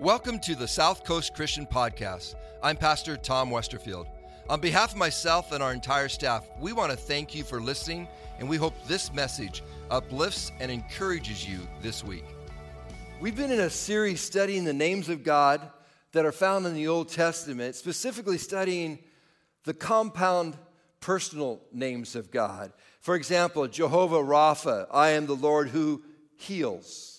Welcome to the South Coast Christian Podcast. I'm Pastor Tom Westerfield. On behalf of myself and our entire staff, we want to thank you for listening, and we hope this message uplifts and encourages you this week. We've been in a series studying the names of God that are found in the Old Testament, specifically studying the compound personal names of God. For example, Jehovah Rapha, I am the Lord who heals.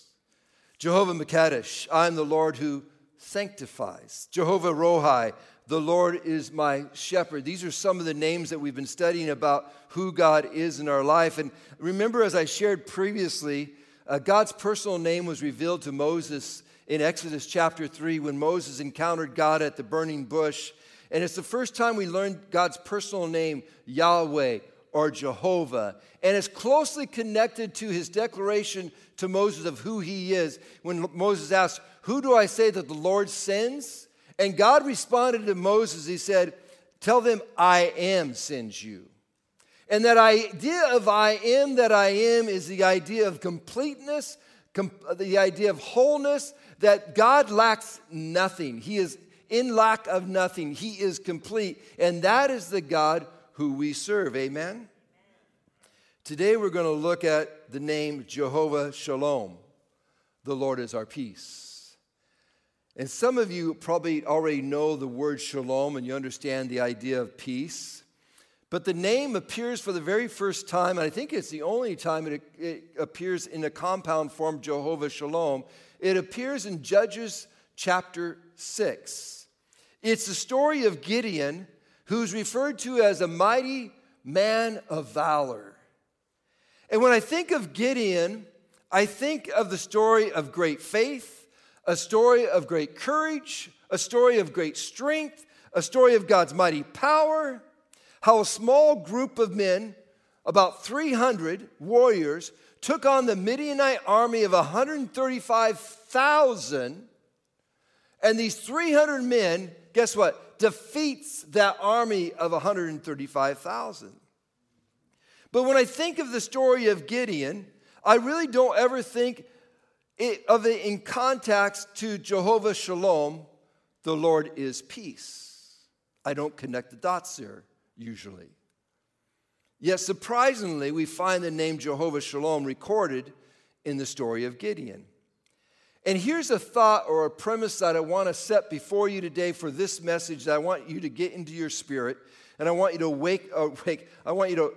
Jehovah Makadesh, I am the Lord who sanctifies. Jehovah Rohi, the Lord is my shepherd. These are some of the names that we've been studying about who God is in our life. And remember, as I shared previously, uh, God's personal name was revealed to Moses in Exodus chapter 3 when Moses encountered God at the burning bush. And it's the first time we learned God's personal name, Yahweh or Jehovah. And it's closely connected to his declaration to Moses of who he is when Moses asked, Who do I say that the Lord sends? And God responded to Moses, He said, Tell them, I am sends you. And that idea of I am that I am is the idea of completeness, com- the idea of wholeness, that God lacks nothing. He is in lack of nothing. He is complete. And that is the God who we serve. Amen? Today we're going to look at the name Jehovah Shalom. The Lord is our peace. And some of you probably already know the word shalom and you understand the idea of peace. But the name appears for the very first time, and I think it's the only time it, it appears in a compound form, Jehovah Shalom. It appears in Judges chapter 6. It's the story of Gideon who's referred to as a mighty man of valor. And when I think of Gideon, I think of the story of great faith, a story of great courage, a story of great strength, a story of God's mighty power, how a small group of men, about 300 warriors, took on the Midianite army of 135,000. And these 300 men, guess what? Defeats that army of 135,000. But when I think of the story of Gideon, I really don't ever think of it in context to Jehovah Shalom, the Lord is peace. I don't connect the dots there usually. Yet surprisingly, we find the name Jehovah Shalom recorded in the story of Gideon. And here's a thought or a premise that I want to set before you today for this message that I want you to get into your spirit. And I want you to wake. Uh, I want you to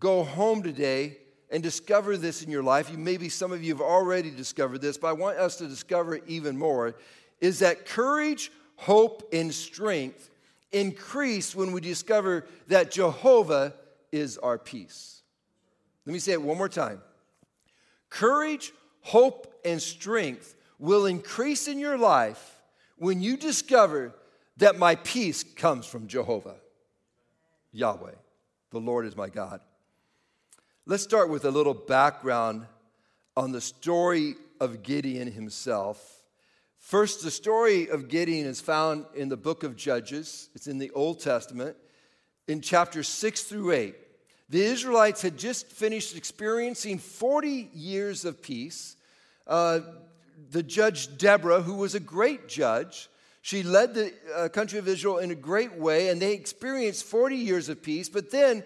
go home today and discover this in your life. You maybe some of you have already discovered this, but I want us to discover it even more. Is that courage, hope, and strength increase when we discover that Jehovah is our peace. Let me say it one more time. Courage, hope, and strength will increase in your life when you discover that my peace comes from Jehovah, Yahweh. The Lord is my God. Let's start with a little background on the story of Gideon himself. First, the story of Gideon is found in the book of Judges, it's in the Old Testament, in chapters 6 through 8. The Israelites had just finished experiencing 40 years of peace. Uh, the judge Deborah, who was a great judge, she led the uh, country of Israel in a great way, and they experienced 40 years of peace. But then,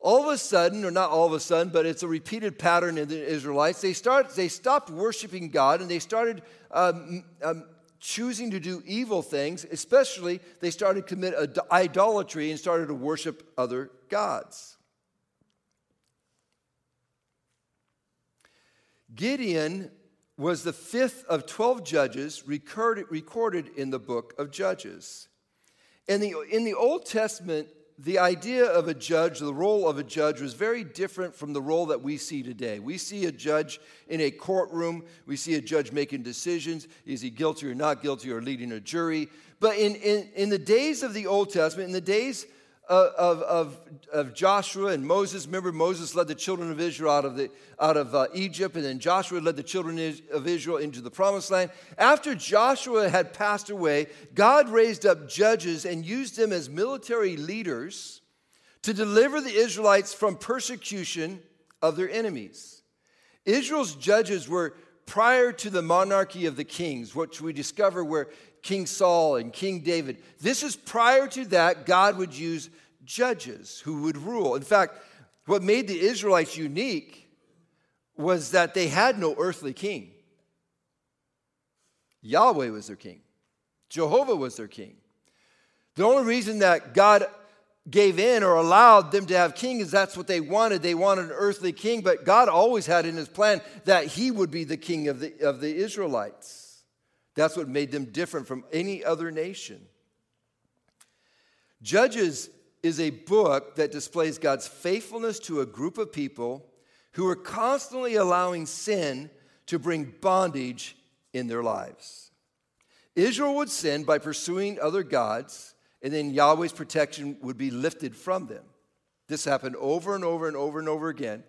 all of a sudden, or not all of a sudden, but it's a repeated pattern in the Israelites, they, start, they stopped worshiping God and they started um, um, choosing to do evil things, especially they started to commit idolatry and started to worship other gods. Gideon was the fifth of 12 judges recorded, in the book of Judges. In the, in the Old Testament, the idea of a judge, the role of a judge, was very different from the role that we see today. We see a judge in a courtroom, we see a judge making decisions. Is he guilty or not guilty or leading a jury? But in, in, in the days of the Old Testament, in the days of, of, of Joshua and Moses. Remember, Moses led the children of Israel out of, the, out of uh, Egypt, and then Joshua led the children of Israel into the promised land. After Joshua had passed away, God raised up judges and used them as military leaders to deliver the Israelites from persecution of their enemies. Israel's judges were prior to the monarchy of the kings, which we discover where King Saul and King David, this is prior to that, God would use judges who would rule. In fact, what made the Israelites unique was that they had no earthly king. Yahweh was their king, Jehovah was their king. The only reason that God gave in or allowed them to have king is that's what they wanted. They wanted an earthly king, but God always had in his plan that he would be the king of the, of the Israelites. That's what made them different from any other nation. Judges is a book that displays God's faithfulness to a group of people who are constantly allowing sin to bring bondage in their lives. Israel would sin by pursuing other gods and then Yahweh's protection would be lifted from them. This happened over and over and over and over again.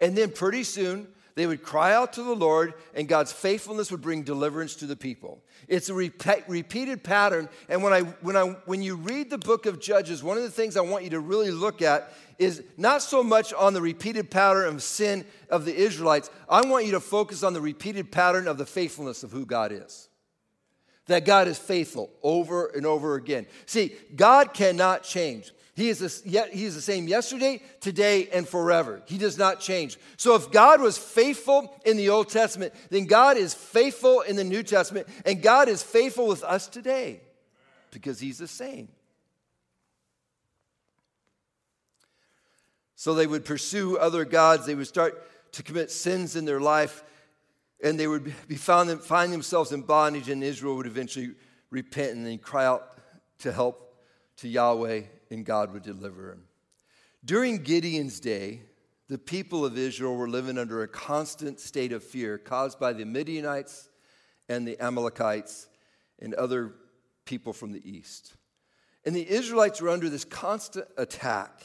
And then pretty soon, they would cry out to the Lord, and God's faithfulness would bring deliverance to the people. It's a repeat, repeated pattern. And when, I, when, I, when you read the book of Judges, one of the things I want you to really look at is not so much on the repeated pattern of sin of the Israelites. I want you to focus on the repeated pattern of the faithfulness of who God is that God is faithful over and over again. See, God cannot change. He is, the, he is the same yesterday, today, and forever. He does not change. So if God was faithful in the Old Testament, then God is faithful in the New Testament, and God is faithful with us today because He's the same. So they would pursue other gods, they would start to commit sins in their life and they would be found find themselves in bondage, and Israel would eventually repent and then cry out to help to Yahweh, and God would deliver him. During Gideon's day, the people of Israel were living under a constant state of fear caused by the Midianites and the Amalekites and other people from the east. And the Israelites were under this constant attack.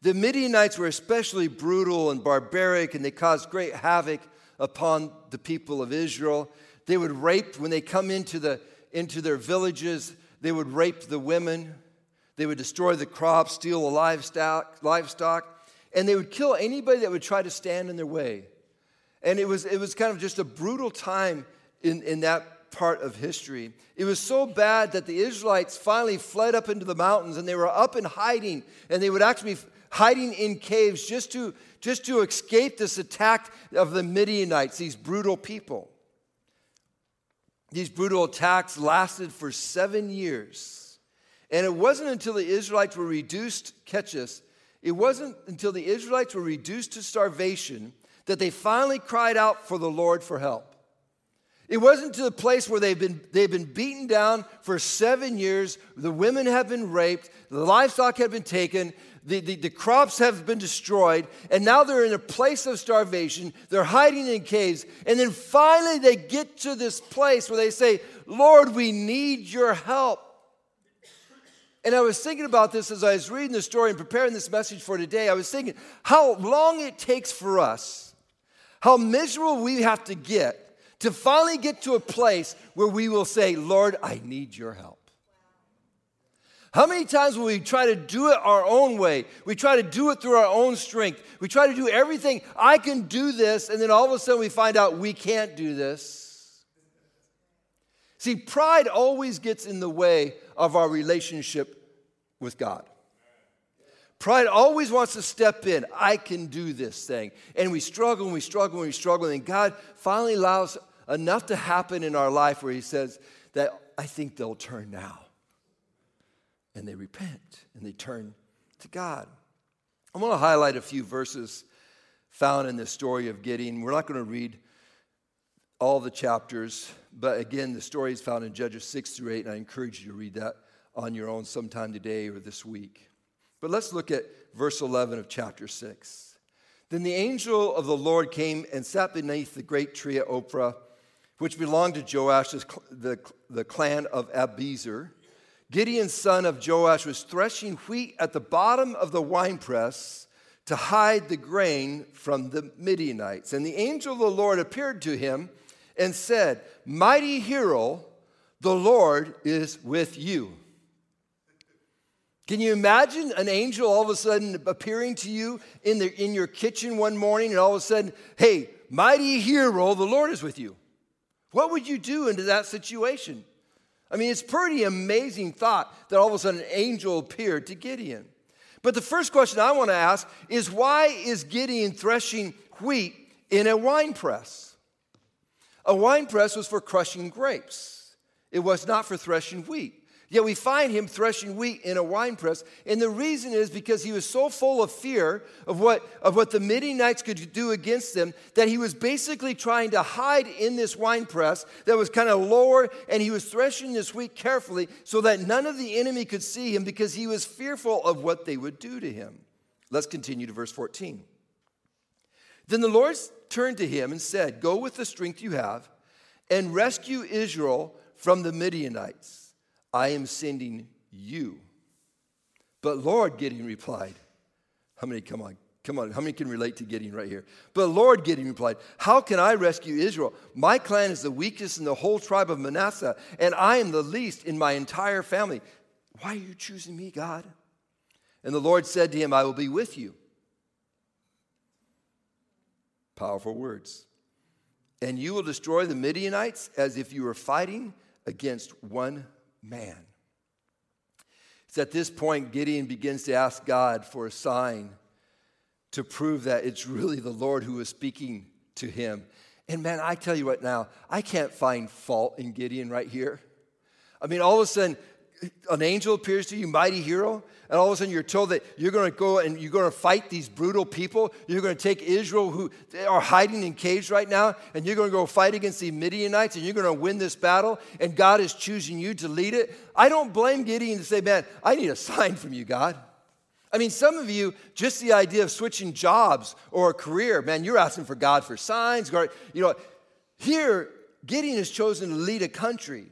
The Midianites were especially brutal and barbaric, and they caused great havoc upon the people of Israel. They would rape when they come into, the, into their villages, they would rape the women. They would destroy the crops, steal the livestock, livestock, and they would kill anybody that would try to stand in their way. And it was, it was kind of just a brutal time in, in that part of history. It was so bad that the Israelites finally fled up into the mountains and they were up in hiding, and they would actually be hiding in caves just to, just to escape this attack of the Midianites, these brutal people. These brutal attacks lasted for seven years. And it wasn't until the Israelites were reduced, catch this, it wasn't until the Israelites were reduced to starvation that they finally cried out for the Lord for help. It wasn't to the place where they've been, they've been beaten down for seven years, the women have been raped, the livestock had been taken, the, the, the, crops have been destroyed, and now they're in a place of starvation. They're hiding in caves. And then finally they get to this place where they say, Lord, we need your help. And I was thinking about this as I was reading the story and preparing this message for today. I was thinking how long it takes for us, how miserable we have to get to finally get to a place where we will say, Lord, I need your help. How many times will we try to do it our own way? We try to do it through our own strength. We try to do everything. I can do this, and then all of a sudden we find out we can't do this. See, pride always gets in the way of our relationship with God. Pride always wants to step in. I can do this thing. And we struggle and we struggle and we struggle. And God finally allows enough to happen in our life where He says that I think they'll turn now and they repent and they turn to God. I want to highlight a few verses found in the story of Gideon. We're not going to read all the chapters, but again, the story is found in Judges 6 through 8, and I encourage you to read that on your own sometime today or this week. But let's look at verse 11 of chapter 6. Then the angel of the Lord came and sat beneath the great tree at Ophrah, which belonged to Joash, the, the clan of Abiezer. Gideon, son of Joash, was threshing wheat at the bottom of the winepress to hide the grain from the Midianites. And the angel of the Lord appeared to him and said, Mighty hero, the Lord is with you. Can you imagine an angel all of a sudden appearing to you in, the, in your kitchen one morning and all of a sudden, hey, mighty hero, the Lord is with you? What would you do into that situation? I mean, it's pretty amazing thought that all of a sudden an angel appeared to Gideon. But the first question I want to ask is why is Gideon threshing wheat in a wine press? A wine press was for crushing grapes, it was not for threshing wheat. Yet we find him threshing wheat in a wine press. And the reason is because he was so full of fear of what, of what the Midianites could do against them that he was basically trying to hide in this wine press that was kind of lower. And he was threshing this wheat carefully so that none of the enemy could see him because he was fearful of what they would do to him. Let's continue to verse 14. Then the Lord turned to him and said, Go with the strength you have and rescue Israel from the Midianites. I am sending you. But Lord, Gideon replied, How many, come on, come on, how many can relate to Gideon right here? But Lord, Gideon replied, How can I rescue Israel? My clan is the weakest in the whole tribe of Manasseh, and I am the least in my entire family. Why are you choosing me, God? And the Lord said to him, I will be with you. Powerful words. And you will destroy the Midianites as if you were fighting against one man. It's at this point Gideon begins to ask God for a sign to prove that it's really the Lord who is speaking to him. And man, I tell you what now, I can't find fault in Gideon right here. I mean, all of a sudden, an angel appears to you, mighty hero, and all of a sudden you're told that you're going to go and you're going to fight these brutal people. You're going to take Israel, who are hiding in caves right now, and you're going to go fight against the Midianites, and you're going to win this battle, and God is choosing you to lead it. I don't blame Gideon to say, Man, I need a sign from you, God. I mean, some of you, just the idea of switching jobs or a career, man, you're asking for God for signs. God, You know, here, Gideon has chosen to lead a country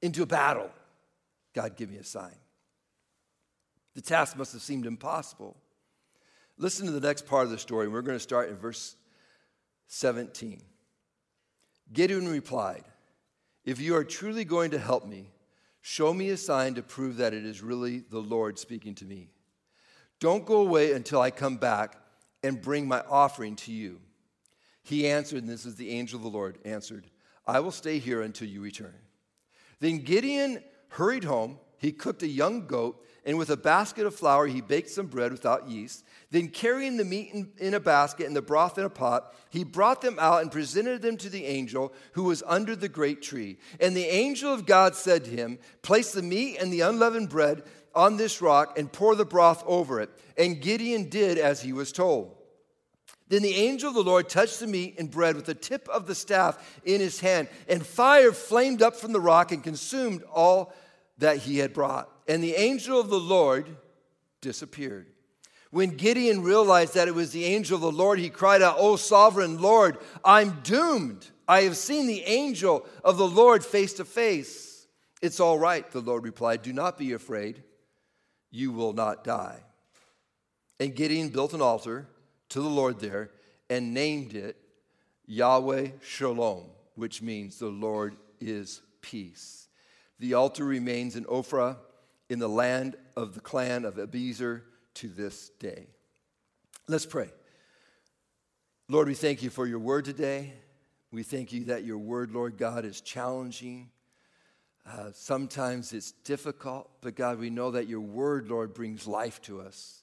into a battle. God, give me a sign. The task must have seemed impossible. Listen to the next part of the story. We're going to start in verse 17. Gideon replied, If you are truly going to help me, show me a sign to prove that it is really the Lord speaking to me. Don't go away until I come back and bring my offering to you. He answered, and this is the angel of the Lord answered, I will stay here until you return. Then Gideon hurried home. He cooked a young goat, and with a basket of flour, he baked some bread without yeast. Then, carrying the meat in, in, a basket and the broth in a pot, he brought them out and presented them to the angel who was under the great tree. And the angel of God said to him, Place the meat and the unleavened bread on this rock and pour the broth over it. And Gideon did as he was told. Then the angel of the Lord touched the meat and bread with the tip of the staff in his hand, and fire flamed up from the rock and consumed all that he had brought. And the angel of the Lord disappeared. When Gideon realized that it was the angel of the Lord, he cried out, O sovereign Lord, I'm doomed. I have seen the angel of the Lord face to face. It's all right, the Lord replied. Do not be afraid. You will not die. And Gideon built an altar to the Lord there and named it Yahweh Shalom, which means the Lord is peace. The altar remains in Ophrah in the land of the clan of Abiezer to this day. Let's pray. Lord, we thank you for your word today. We thank you that your word, Lord God, is challenging. Uh, sometimes it's difficult, but God, we know that your word, Lord, brings life to us.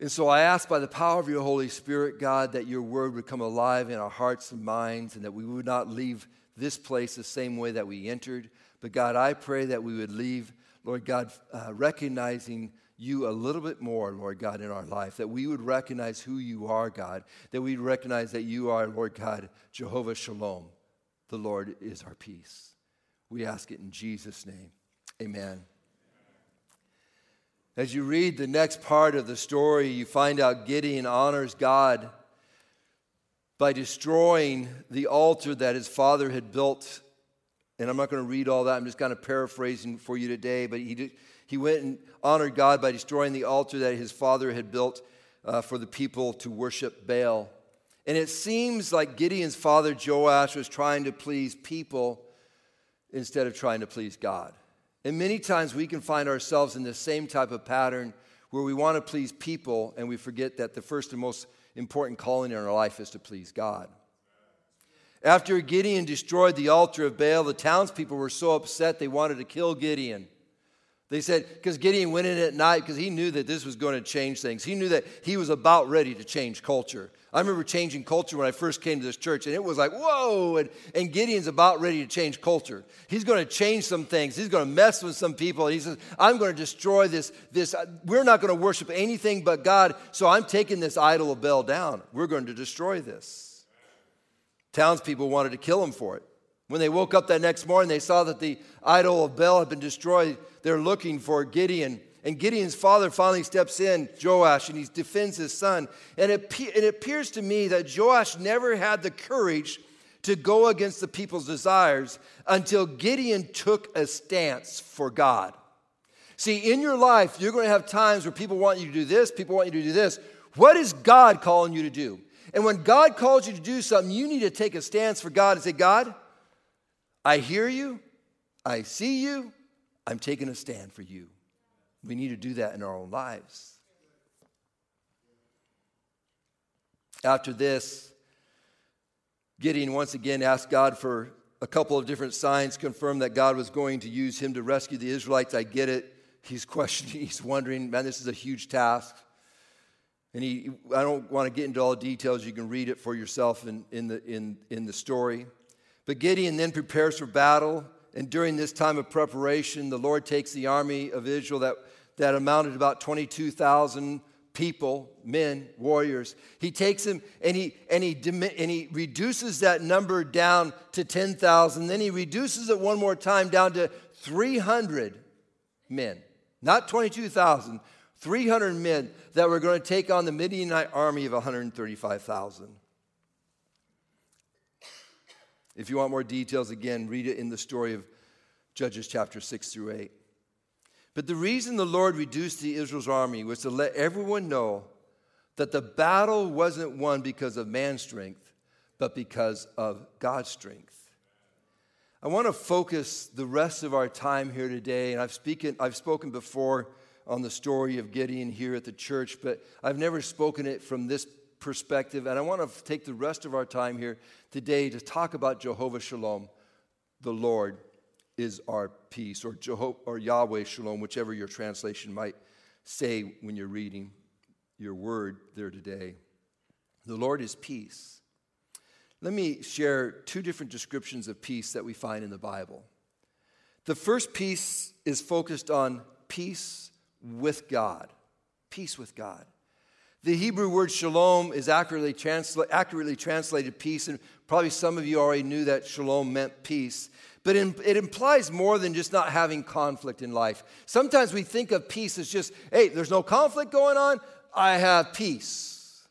And so I ask by the power of your Holy Spirit, God, that your word would come alive in our hearts and minds and that we would not leave this place the same way that we entered, but God, I pray that we would leave, Lord God, uh, recognizing you a little bit more, Lord God, in our life, that we would recognize who you are, God, that we'd recognize that you are, Lord God, Jehovah Shalom. The Lord is our peace. We ask it in Jesus' name. Amen. As you read the next part of the story, you find out Gideon honors God by destroying the altar that his father had built and I'm not going to read all that. I'm just kind of paraphrasing for you today. But he, did, he went and honored God by destroying the altar that his father had built uh, for the people to worship Baal. And it seems like Gideon's father, Joash, was trying to please people instead of trying to please God. And many times we can find ourselves in the same type of pattern where we want to please people and we forget that the first and most important calling in our life is to please God. After Gideon destroyed the altar of Baal, the townspeople were so upset they wanted to kill Gideon. They said, because Gideon went in at night because he knew that this was going to change things. He knew that he was about ready to change culture. I remember changing culture when I first came to this church, and it was like, whoa, and, and Gideon's about ready to change culture. He's going to change some things. He's going to mess with some people. And he says, I'm going to destroy this. this. Uh, we're not going to worship anything but God, so I'm taking this idol of Baal down. We're going to destroy this. Townspeople wanted to kill him for it. When they woke up that next morning, they saw that the idol of Baal had been destroyed. They're looking for Gideon. And Gideon's father finally steps in, Joash, and he defends his son. And it, it appears to me that Joash never had the courage to go against the people's desires until Gideon took a stance for God. See, in your life, you're going to have times where people want you to do this, people want you to do this. What is God calling you to do? And when God calls you to do something, you need to take a stance for God and say, God, I hear you, I see you, I'm taking a stand for you. We need to do that in our own lives. After this, Gideon once again asked God for a couple of different signs, confirmed that God was going to use him to rescue the Israelites. I get it. He's questioning, he's wondering, man, this is a huge task. And he, I don't want to get into all the details. You can read it for yourself in, in, the, in, in the story. But Gideon then prepares for battle. And during this time of preparation, the Lord takes the army of Israel that, that amounted to about 22,000 people, men, warriors. He takes them and he, and he, and he reduces that number down to 10,000. Then he reduces it one more time down to 300 men, not 22,000, 300 men that were going to take on the Midianite army of 135,000. If you want more details, again, read it in the story of Judges chapter 6 through 8. But the reason the Lord reduced the Israel's army was to let everyone know that the battle wasn't won because of man's strength, but because of God's strength. I want to focus the rest of our time here today, and I've, speaking, I've spoken before on the story of Gideon here at the church, but I've never spoken it from this perspective. And I want to take the rest of our time here today to talk about Jehovah Shalom, the Lord is our peace, or, Jeho- or Yahweh Shalom, whichever your translation might say when you're reading your word there today. The Lord is peace. Let me share two different descriptions of peace that we find in the Bible. The first piece is focused on peace with God. Peace with God. The Hebrew word shalom is accurately, transla- accurately translated peace, and probably some of you already knew that shalom meant peace. But it implies more than just not having conflict in life. Sometimes we think of peace as just, hey, there's no conflict going on, I have peace.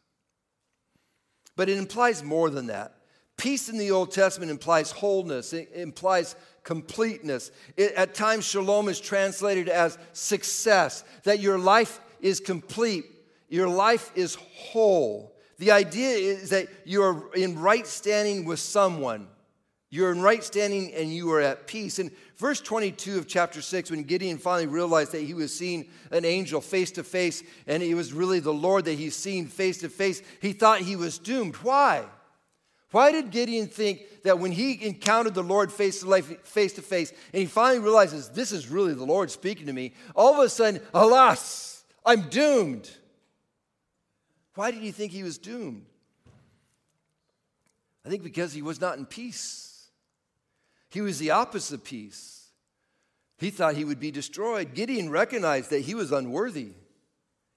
But it implies more than that. Peace in the Old Testament implies wholeness, it implies completeness. It, at times, shalom is translated as success, that your life is complete your life is whole. The idea is that you're in right standing with someone. You're in right standing and you are at peace. In verse 22 of chapter 6, when Gideon finally realized that he was seeing an angel face to face and it was really the Lord that he's seen face to face, he thought he was doomed. Why? Why did Gideon think that when he encountered the Lord face to face, to face and he finally realizes this is really the Lord speaking to me, all of a sudden, alas, I'm doomed? Why did he think he was doomed? I think because he was not in peace. He was the opposite of peace. He thought he would be destroyed. Gideon recognized that he was unworthy.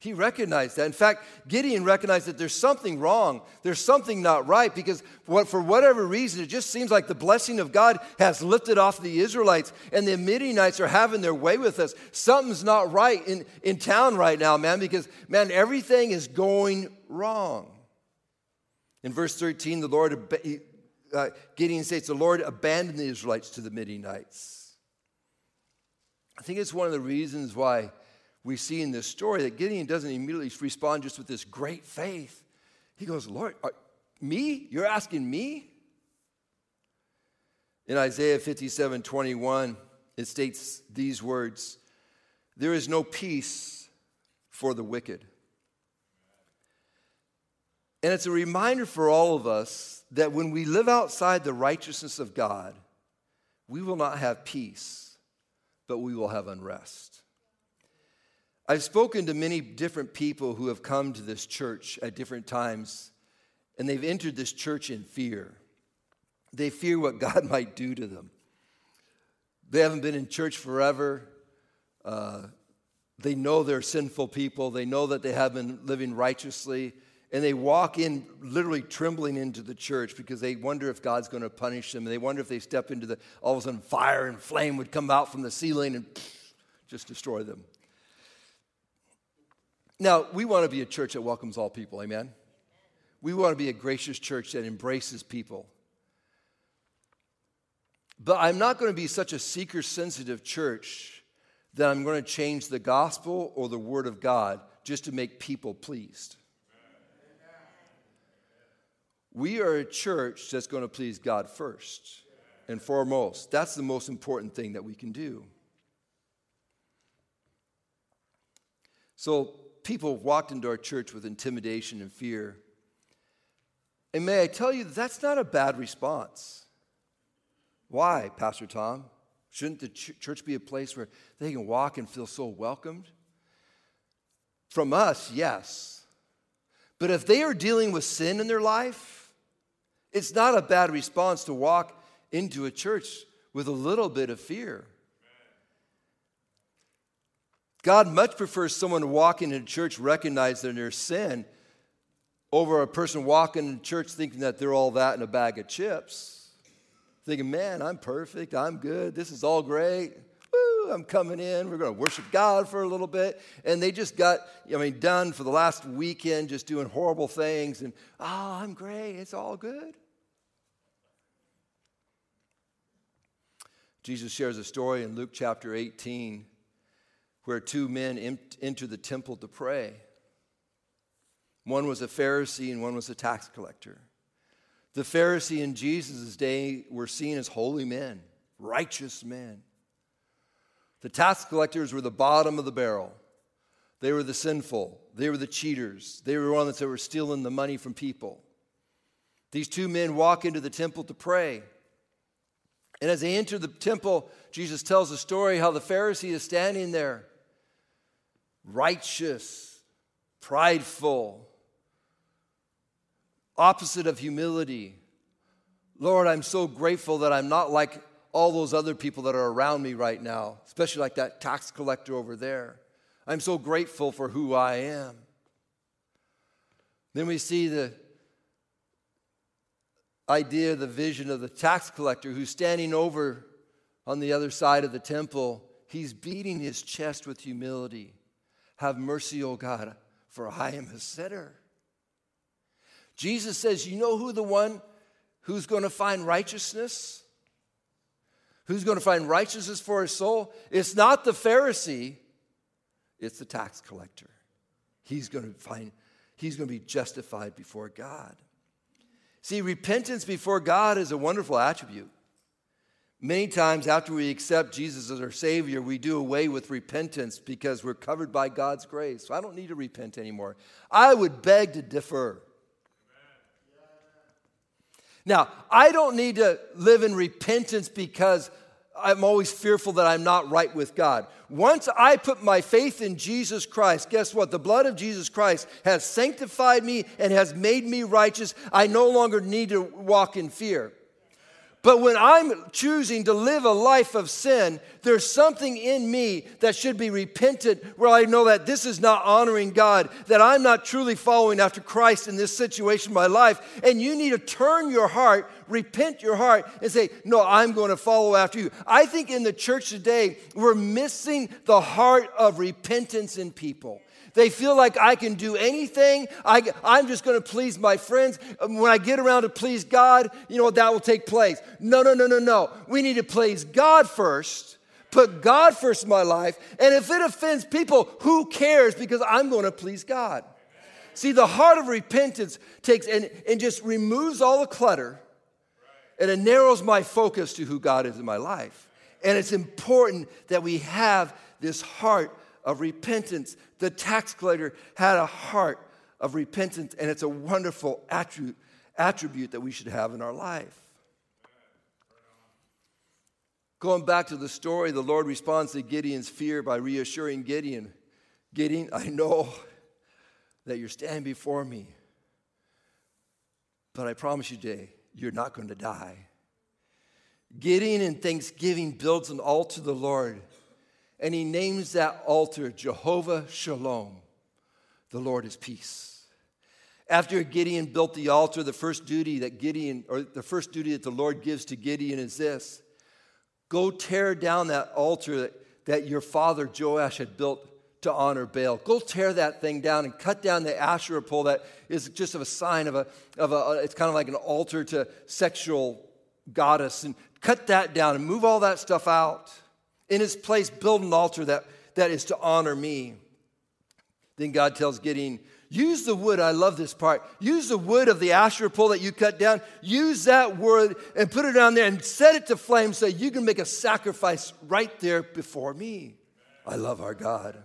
He recognized that. In fact, Gideon recognized that there's something wrong. There's something not right because for whatever reason, it just seems like the blessing of God has lifted off the Israelites and the Midianites are having their way with us. Something's not right in, in town right now, man, because, man, everything is going wrong. In verse 13, the Lord, uh, Gideon states, the Lord abandoned the Israelites to the Midianites. I think it's one of the reasons why we see in this story that Gideon doesn't immediately respond just with this great faith. He goes, Lord, are, me? You're asking me? In Isaiah 57 21, it states these words There is no peace for the wicked. And it's a reminder for all of us that when we live outside the righteousness of God, we will not have peace, but we will have unrest. I've spoken to many different people who have come to this church at different times, and they've entered this church in fear. They fear what God might do to them. They haven't been in church forever. Uh, they know they're sinful people. They know that they have been living righteously. And they walk in literally trembling into the church because they wonder if God's going to punish them. And they wonder if they step into the, all of a sudden, fire and flame would come out from the ceiling and just destroy them. Now, we want to be a church that welcomes all people, amen? We want to be a gracious church that embraces people. But I'm not going to be such a seeker sensitive church that I'm going to change the gospel or the word of God just to make people pleased. We are a church that's going to please God first and foremost. That's the most important thing that we can do. So, people walked into our church with intimidation and fear. And may I tell you, that's not a bad response. Why, Pastor Tom? Shouldn't the ch- church be a place where they can walk and feel so welcomed? From us, yes. But if they are dealing with sin in their life, it's not a bad response to walk into a church with a little bit of fear. God much prefers someone walking into church recognizing their sin over a person walking in church thinking that they're all that in a bag of chips. Thinking, man, I'm perfect, I'm good, this is all great. Woo, I'm coming in. We're going to worship God for a little bit. And they just got, I mean, done for the last weekend just doing horrible things. And, oh, I'm great. It's all good. Jesus shares a story in Luke chapter 18 where two men enter the temple to pray. One was a Pharisee and one was a tax collector. The Pharisee in Jesus' day were seen as holy men, righteous men. The tax collectors were the bottom of the barrel. They were the sinful. They were the cheaters. They were the ones that were stealing the money from people. These two men walk into the temple to pray. And as they enter the temple, Jesus tells a story how the Pharisee is standing there, righteous, prideful, opposite of humility. Lord, I'm so grateful that I'm not like all those other people that are around me right now, especially like that tax collector over there. I'm so grateful for who I am. Then we see the idea, the vision of the tax collector who's standing over on the other side of the temple. He's beating his chest with humility. Have mercy, O God, for I am a sinner. Jesus says, You know who the one who's going to find righteousness? Who's going to find righteousness for his soul? It's not the Pharisee, it's the tax collector. He's going to find, he's going to be justified before God. See, repentance before God is a wonderful attribute. Many times after we accept Jesus as our Savior, we do away with repentance because we're covered by God's grace. So I don't need to repent anymore. I would beg to differ. Now, I don't need to live in repentance because I'm always fearful that I'm not right with God. Once I put my faith in Jesus Christ, guess what? The blood of Jesus Christ has sanctified me and has made me righteous. I no longer need to walk in fear. But when I'm choosing to live a life of sin, there's something in me that should be repentant where I know that this is not honoring God, that I'm not truly following after Christ in this situation in my life. And you need to turn your heart, repent your heart, and say, No, I'm going to follow after you. I think in the church today, we're missing the heart of repentance in people. They feel like I can do anything. I, I'm just going to please my friends. Um, when I get around to please God, you know, that will take place. No, no, no, no, no. We need to please God first, put God first in my life. And if it offends people, who cares? Because I'm going to please God. See, the heart of repentance takes and, and just removes all the clutter and it narrows my focus to who God is in my life. And it's important that we have this heart of repentance. The tax collector had a heart of repentance, and it's a wonderful attribute, attribute that we should have in our life. Going back to the story, the Lord responds to Gideon's fear by reassuring Gideon Gideon, I know that you're standing before me, but I promise you today, you're not going to die. Gideon in thanksgiving builds an altar to the Lord, and he names that altar Jehovah Shalom. The Lord is peace. After Gideon built the altar, the first duty that Gideon, or the first duty that the Lord gives to Gideon is this go tear down that altar that, that your father Joash had built to honor Baal. Go tear that thing down and cut down the Asherah pole that is just of a sign of a, of a it's kind of like an altar to sexual goddess. And cut that down and move all that stuff out. In its place, build an altar that, that is to honor me. Then God tells Gideon, use the wood. I love this part. Use the wood of the Asherah pole that you cut down. Use that wood and put it on there and set it to flame so you can make a sacrifice right there before me. I love our God.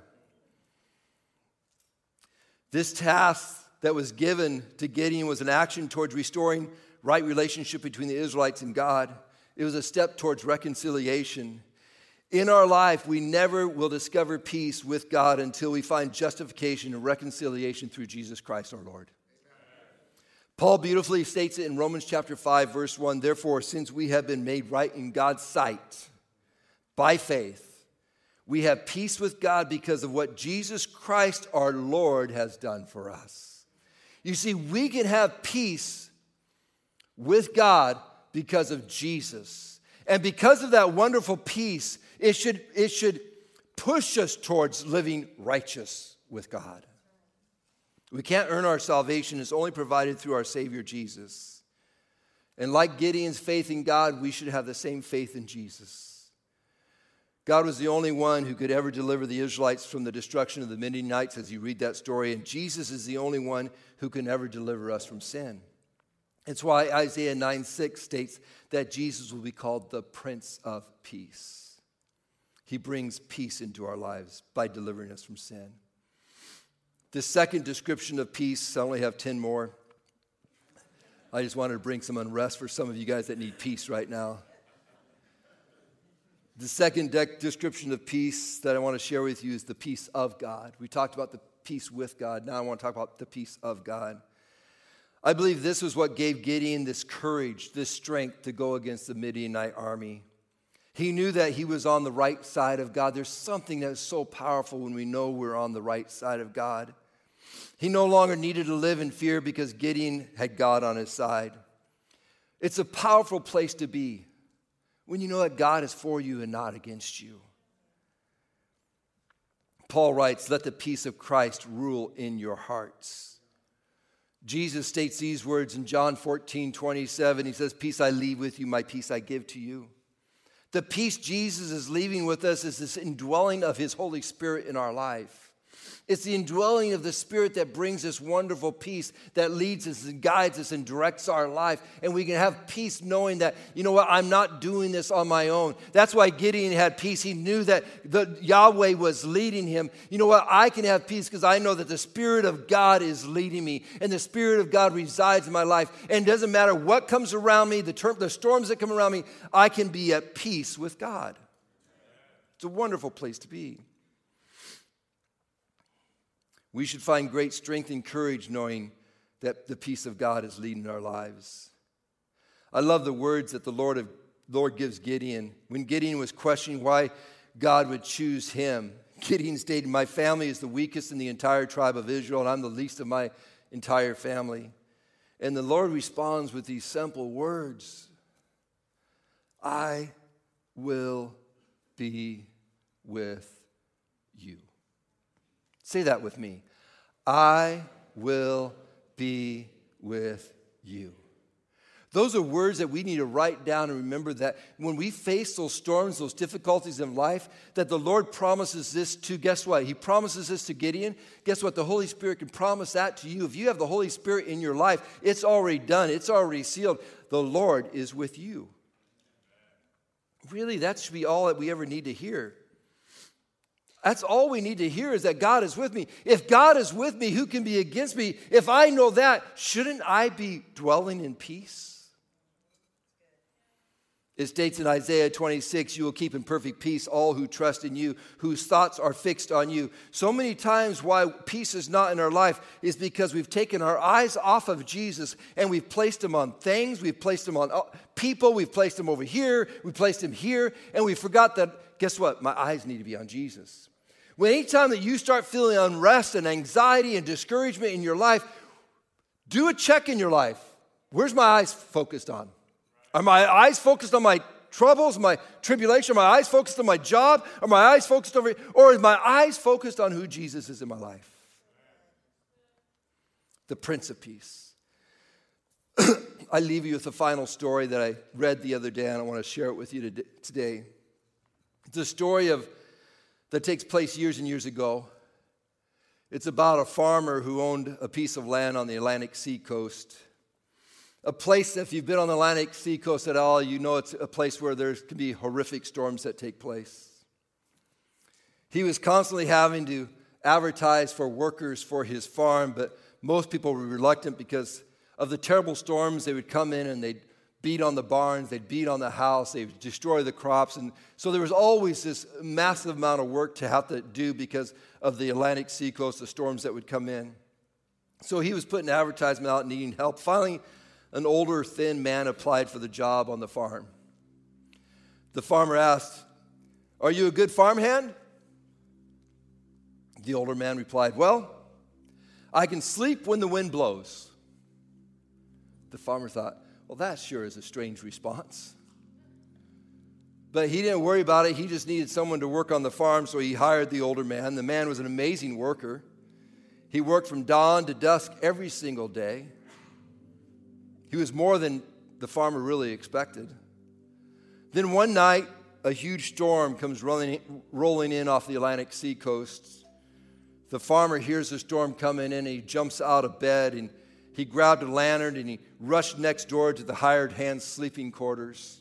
This task that was given to Gideon was an action towards restoring right relationship between the Israelites and God. It was a step towards reconciliation. In our life, we never will discover peace with God until we find justification and reconciliation through Jesus Christ our Lord. Paul beautifully states it in Romans chapter 5, verse 1 Therefore, since we have been made right in God's sight by faith, we have peace with God because of what Jesus Christ our Lord has done for us. You see, we can have peace with God because of Jesus. And because of that wonderful peace, it should, it should push us towards living righteous with God. We can't earn our salvation, it's only provided through our Savior Jesus. And like Gideon's faith in God, we should have the same faith in Jesus. God was the only one who could ever deliver the Israelites from the destruction of the Midianites, as you read that story, and Jesus is the only one who can ever deliver us from sin. It's why Isaiah 9 6 states that Jesus will be called the Prince of Peace. He brings peace into our lives by delivering us from sin. The second description of peace, I only have 10 more. I just wanted to bring some unrest for some of you guys that need peace right now. The second de- description of peace that I want to share with you is the peace of God. We talked about the peace with God. Now I want to talk about the peace of God. I believe this was what gave Gideon this courage, this strength to go against the Midianite army. He knew that he was on the right side of God. There's something that is so powerful when we know we're on the right side of God. He no longer needed to live in fear because Gideon had God on his side. It's a powerful place to be when you know that God is for you and not against you. Paul writes, Let the peace of Christ rule in your hearts. Jesus states these words in John 14, 27. He says, Peace I leave with you, my peace I give to you. The peace Jesus is leaving with us is this indwelling of his Holy Spirit in our life. It's the indwelling of the Spirit that brings us wonderful peace that leads us and guides us and directs our life. And we can have peace knowing that, you know what, I'm not doing this on my own. That's why Gideon had peace. He knew that the Yahweh was leading him. You know what, I can have peace because I know that the Spirit of God is leading me and the Spirit of God resides in my life. And it doesn't matter what comes around me, the, the storms that come around me, I can be at peace with God. It's a wonderful place to be. We should find great strength and courage knowing that the peace of God is leading our lives. I love the words that the Lord, of, Lord gives Gideon. When Gideon was questioning why God would choose him, Gideon stated, My family is the weakest in the entire tribe of Israel, and I'm the least of my entire family. And the Lord responds with these simple words I will be with you. Say that with me. I will be with you. Those are words that we need to write down and remember that when we face those storms, those difficulties in life, that the Lord promises this to, guess what? He promises this to Gideon. Guess what? The Holy Spirit can promise that to you. If you have the Holy Spirit in your life, it's already done, it's already sealed. The Lord is with you. Really, that should be all that we ever need to hear. That's all we need to hear is that God is with me. If God is with me, who can be against me? If I know that, shouldn't I be dwelling in peace? It states in Isaiah 26, you will keep in perfect peace all who trust in you, whose thoughts are fixed on you. So many times, why peace is not in our life is because we've taken our eyes off of Jesus and we've placed them on things, we've placed them on uh, people, we've placed them over here, we placed them here, and we forgot that, guess what? My eyes need to be on Jesus. When anytime that you start feeling unrest and anxiety and discouragement in your life, do a check in your life. Where's my eyes focused on? Are my eyes focused on my troubles, my tribulation? Are my eyes focused on my job? Are my eyes focused over, or is my eyes focused on who Jesus is in my life? The Prince of Peace. I leave you with a final story that I read the other day, and I want to share it with you today. It's a story of that takes place years and years ago. It's about a farmer who owned a piece of land on the Atlantic sea coast a place, if you've been on the Atlantic Sea coast at all, you know it's a place where there can be horrific storms that take place. He was constantly having to advertise for workers for his farm, but most people were reluctant because of the terrible storms. They would come in and they'd beat on the barns, they'd beat on the house, they'd destroy the crops. And so there was always this massive amount of work to have to do because of the Atlantic seacoast, the storms that would come in. So he was putting advertisement out needing help. Finally, an older, thin man applied for the job on the farm. The farmer asked, Are you a good farmhand? The older man replied, Well, I can sleep when the wind blows. The farmer thought, Well, that sure is a strange response. But he didn't worry about it. He just needed someone to work on the farm, so he hired the older man. The man was an amazing worker. He worked from dawn to dusk every single day. He was more than the farmer really expected. Then one night, a huge storm comes rolling, rolling in off the Atlantic sea coast. The farmer hears the storm coming in, and he jumps out of bed and he grabbed a lantern and he rushed next door to the hired hand's sleeping quarters.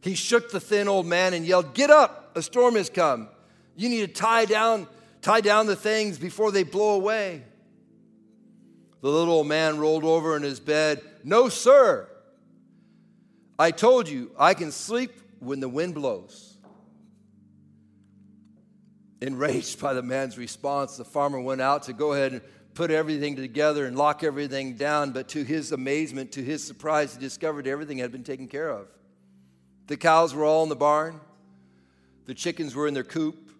He shook the thin old man and yelled, Get up! A storm has come. You need to tie down, tie down the things before they blow away. The little old man rolled over in his bed. No, sir. I told you, I can sleep when the wind blows. Enraged by the man's response, the farmer went out to go ahead and put everything together and lock everything down. But to his amazement, to his surprise, he discovered everything had been taken care of. The cows were all in the barn, the chickens were in their coop,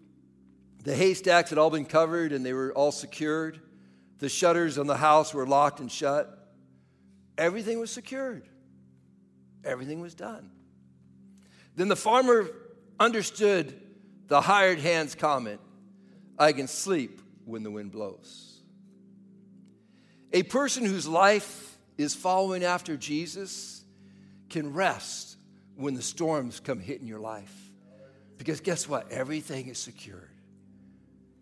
the haystacks had all been covered and they were all secured. The shutters on the house were locked and shut. Everything was secured, everything was done. Then the farmer understood the hired hand's comment I can sleep when the wind blows. A person whose life is following after Jesus can rest when the storms come hitting your life. Because guess what? Everything is secured,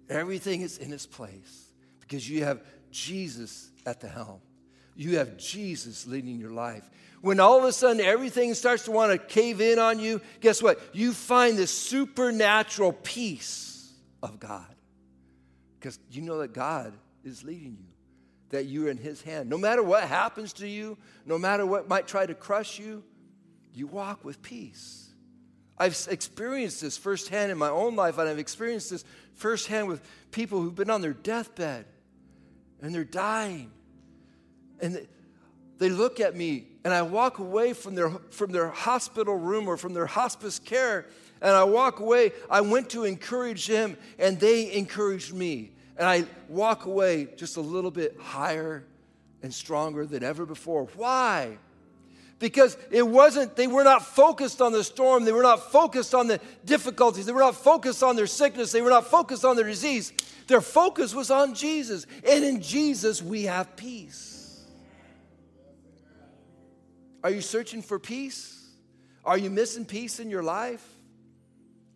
everything is in its place because you have Jesus at the helm. You have Jesus leading your life. When all of a sudden everything starts to want to cave in on you, guess what? You find this supernatural peace of God. Because you know that God is leading you, that you're in His hand. No matter what happens to you, no matter what might try to crush you, you walk with peace. I've experienced this firsthand in my own life, and I've experienced this firsthand with people who've been on their deathbed and they're dying. And they look at me, and I walk away from their, from their hospital room or from their hospice care, and I walk away. I went to encourage them, and they encouraged me. And I walk away just a little bit higher and stronger than ever before. Why? because it wasn't, they were not focused on the storm. They were not focused on the difficulties. They were not focused on their sickness. They were not focused on their disease. Their focus was on Jesus. And in Jesus, we have peace. Are you searching for peace? Are you missing peace in your life?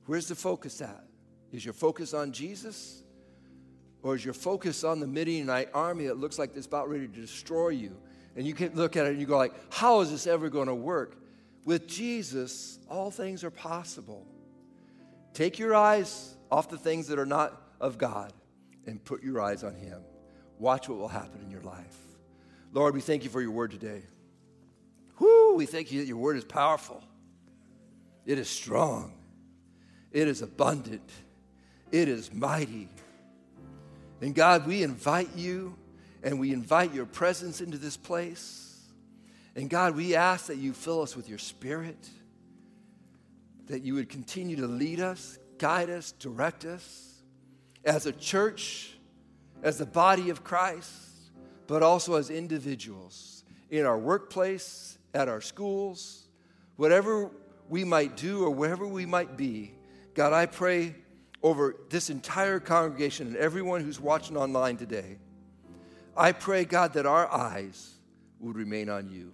Where's the focus at? Is your focus on Jesus? Or is your focus on the Midianite army that looks like it's about ready to destroy you? And you can look at it and you go like, how is this ever going to work? With Jesus, all things are possible. Take your eyes off the things that are not of God and put your eyes on Him. Watch what will happen in your life. Lord, we thank you for your word today. Whoo, we thank you that your word is powerful. It is strong. It is abundant. It is mighty. And God, we invite you and we invite your presence into this place. And God, we ask that you fill us with your spirit, that you would continue to lead us, guide us, direct us as a church, as the body of Christ, but also as individuals in our workplace, at our schools, whatever we might do or wherever we might be. God, I pray over this entire congregation and everyone who's watching online today. I pray, God, that our eyes would remain on you,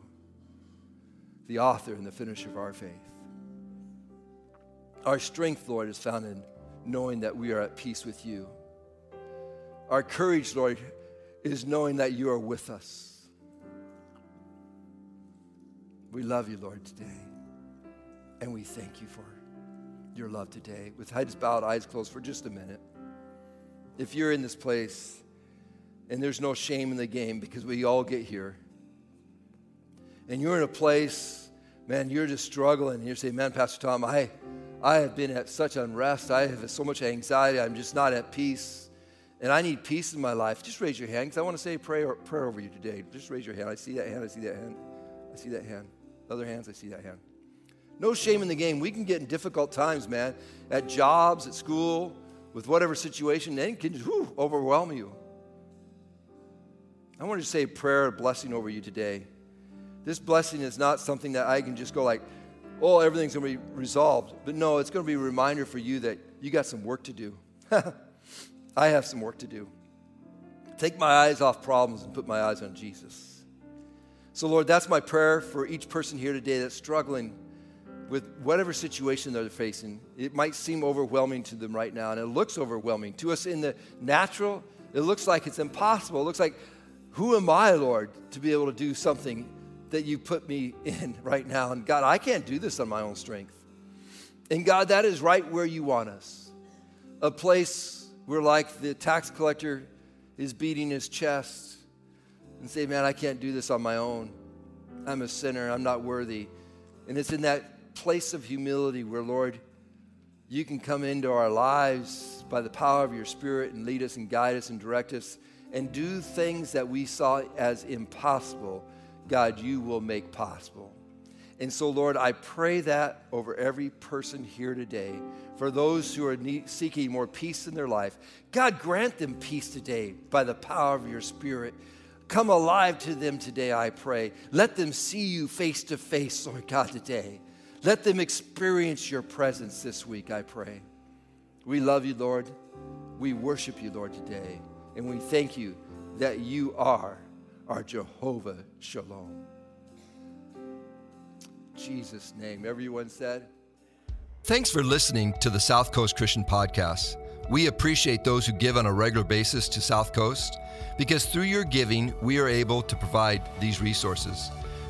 the author and the finisher of our faith. Our strength, Lord, is found in knowing that we are at peace with you. Our courage, Lord, is knowing that you are with us. We love you, Lord, today. And we thank you for your love today. With heads bowed, eyes closed for just a minute. If you're in this place and there's no shame in the game because we all get here, and you're in a place, man, you're just struggling, and you're saying, man, Pastor Tom, I, I have been at such unrest. I have so much anxiety. I'm just not at peace. And I need peace in my life. Just raise your hand because I want to say a prayer, prayer over you today. Just raise your hand. I see that hand. I see that hand. I see that hand. Other hands, I see that hand. No shame in the game. We can get in difficult times, man, at jobs, at school, with whatever situation, and it can whew, overwhelm you. I want to say a prayer, a blessing over you today. This blessing is not something that I can just go like, oh, everything's going to be resolved. But no, it's going to be a reminder for you that you got some work to do. I have some work to do. Take my eyes off problems and put my eyes on Jesus. So, Lord, that's my prayer for each person here today that's struggling with whatever situation they're facing. It might seem overwhelming to them right now, and it looks overwhelming. To us in the natural, it looks like it's impossible. It looks like, who am I, Lord, to be able to do something that you put me in right now? And God, I can't do this on my own strength. And God, that is right where you want us. A place where, like the tax collector is beating his chest and say, Man, I can't do this on my own. I'm a sinner. I'm not worthy. And it's in that place of humility where, Lord, you can come into our lives by the power of your Spirit and lead us and guide us and direct us and do things that we saw as impossible. God, you will make possible. And so, Lord, I pray that over every person here today. For those who are seeking more peace in their life, God, grant them peace today by the power of your Spirit. Come alive to them today, I pray. Let them see you face to face, Lord God, today. Let them experience your presence this week, I pray. We love you, Lord. We worship you, Lord, today. And we thank you that you are our Jehovah Shalom. Jesus' name. Everyone said, Thanks for listening to the South Coast Christian Podcast. We appreciate those who give on a regular basis to South Coast because through your giving, we are able to provide these resources.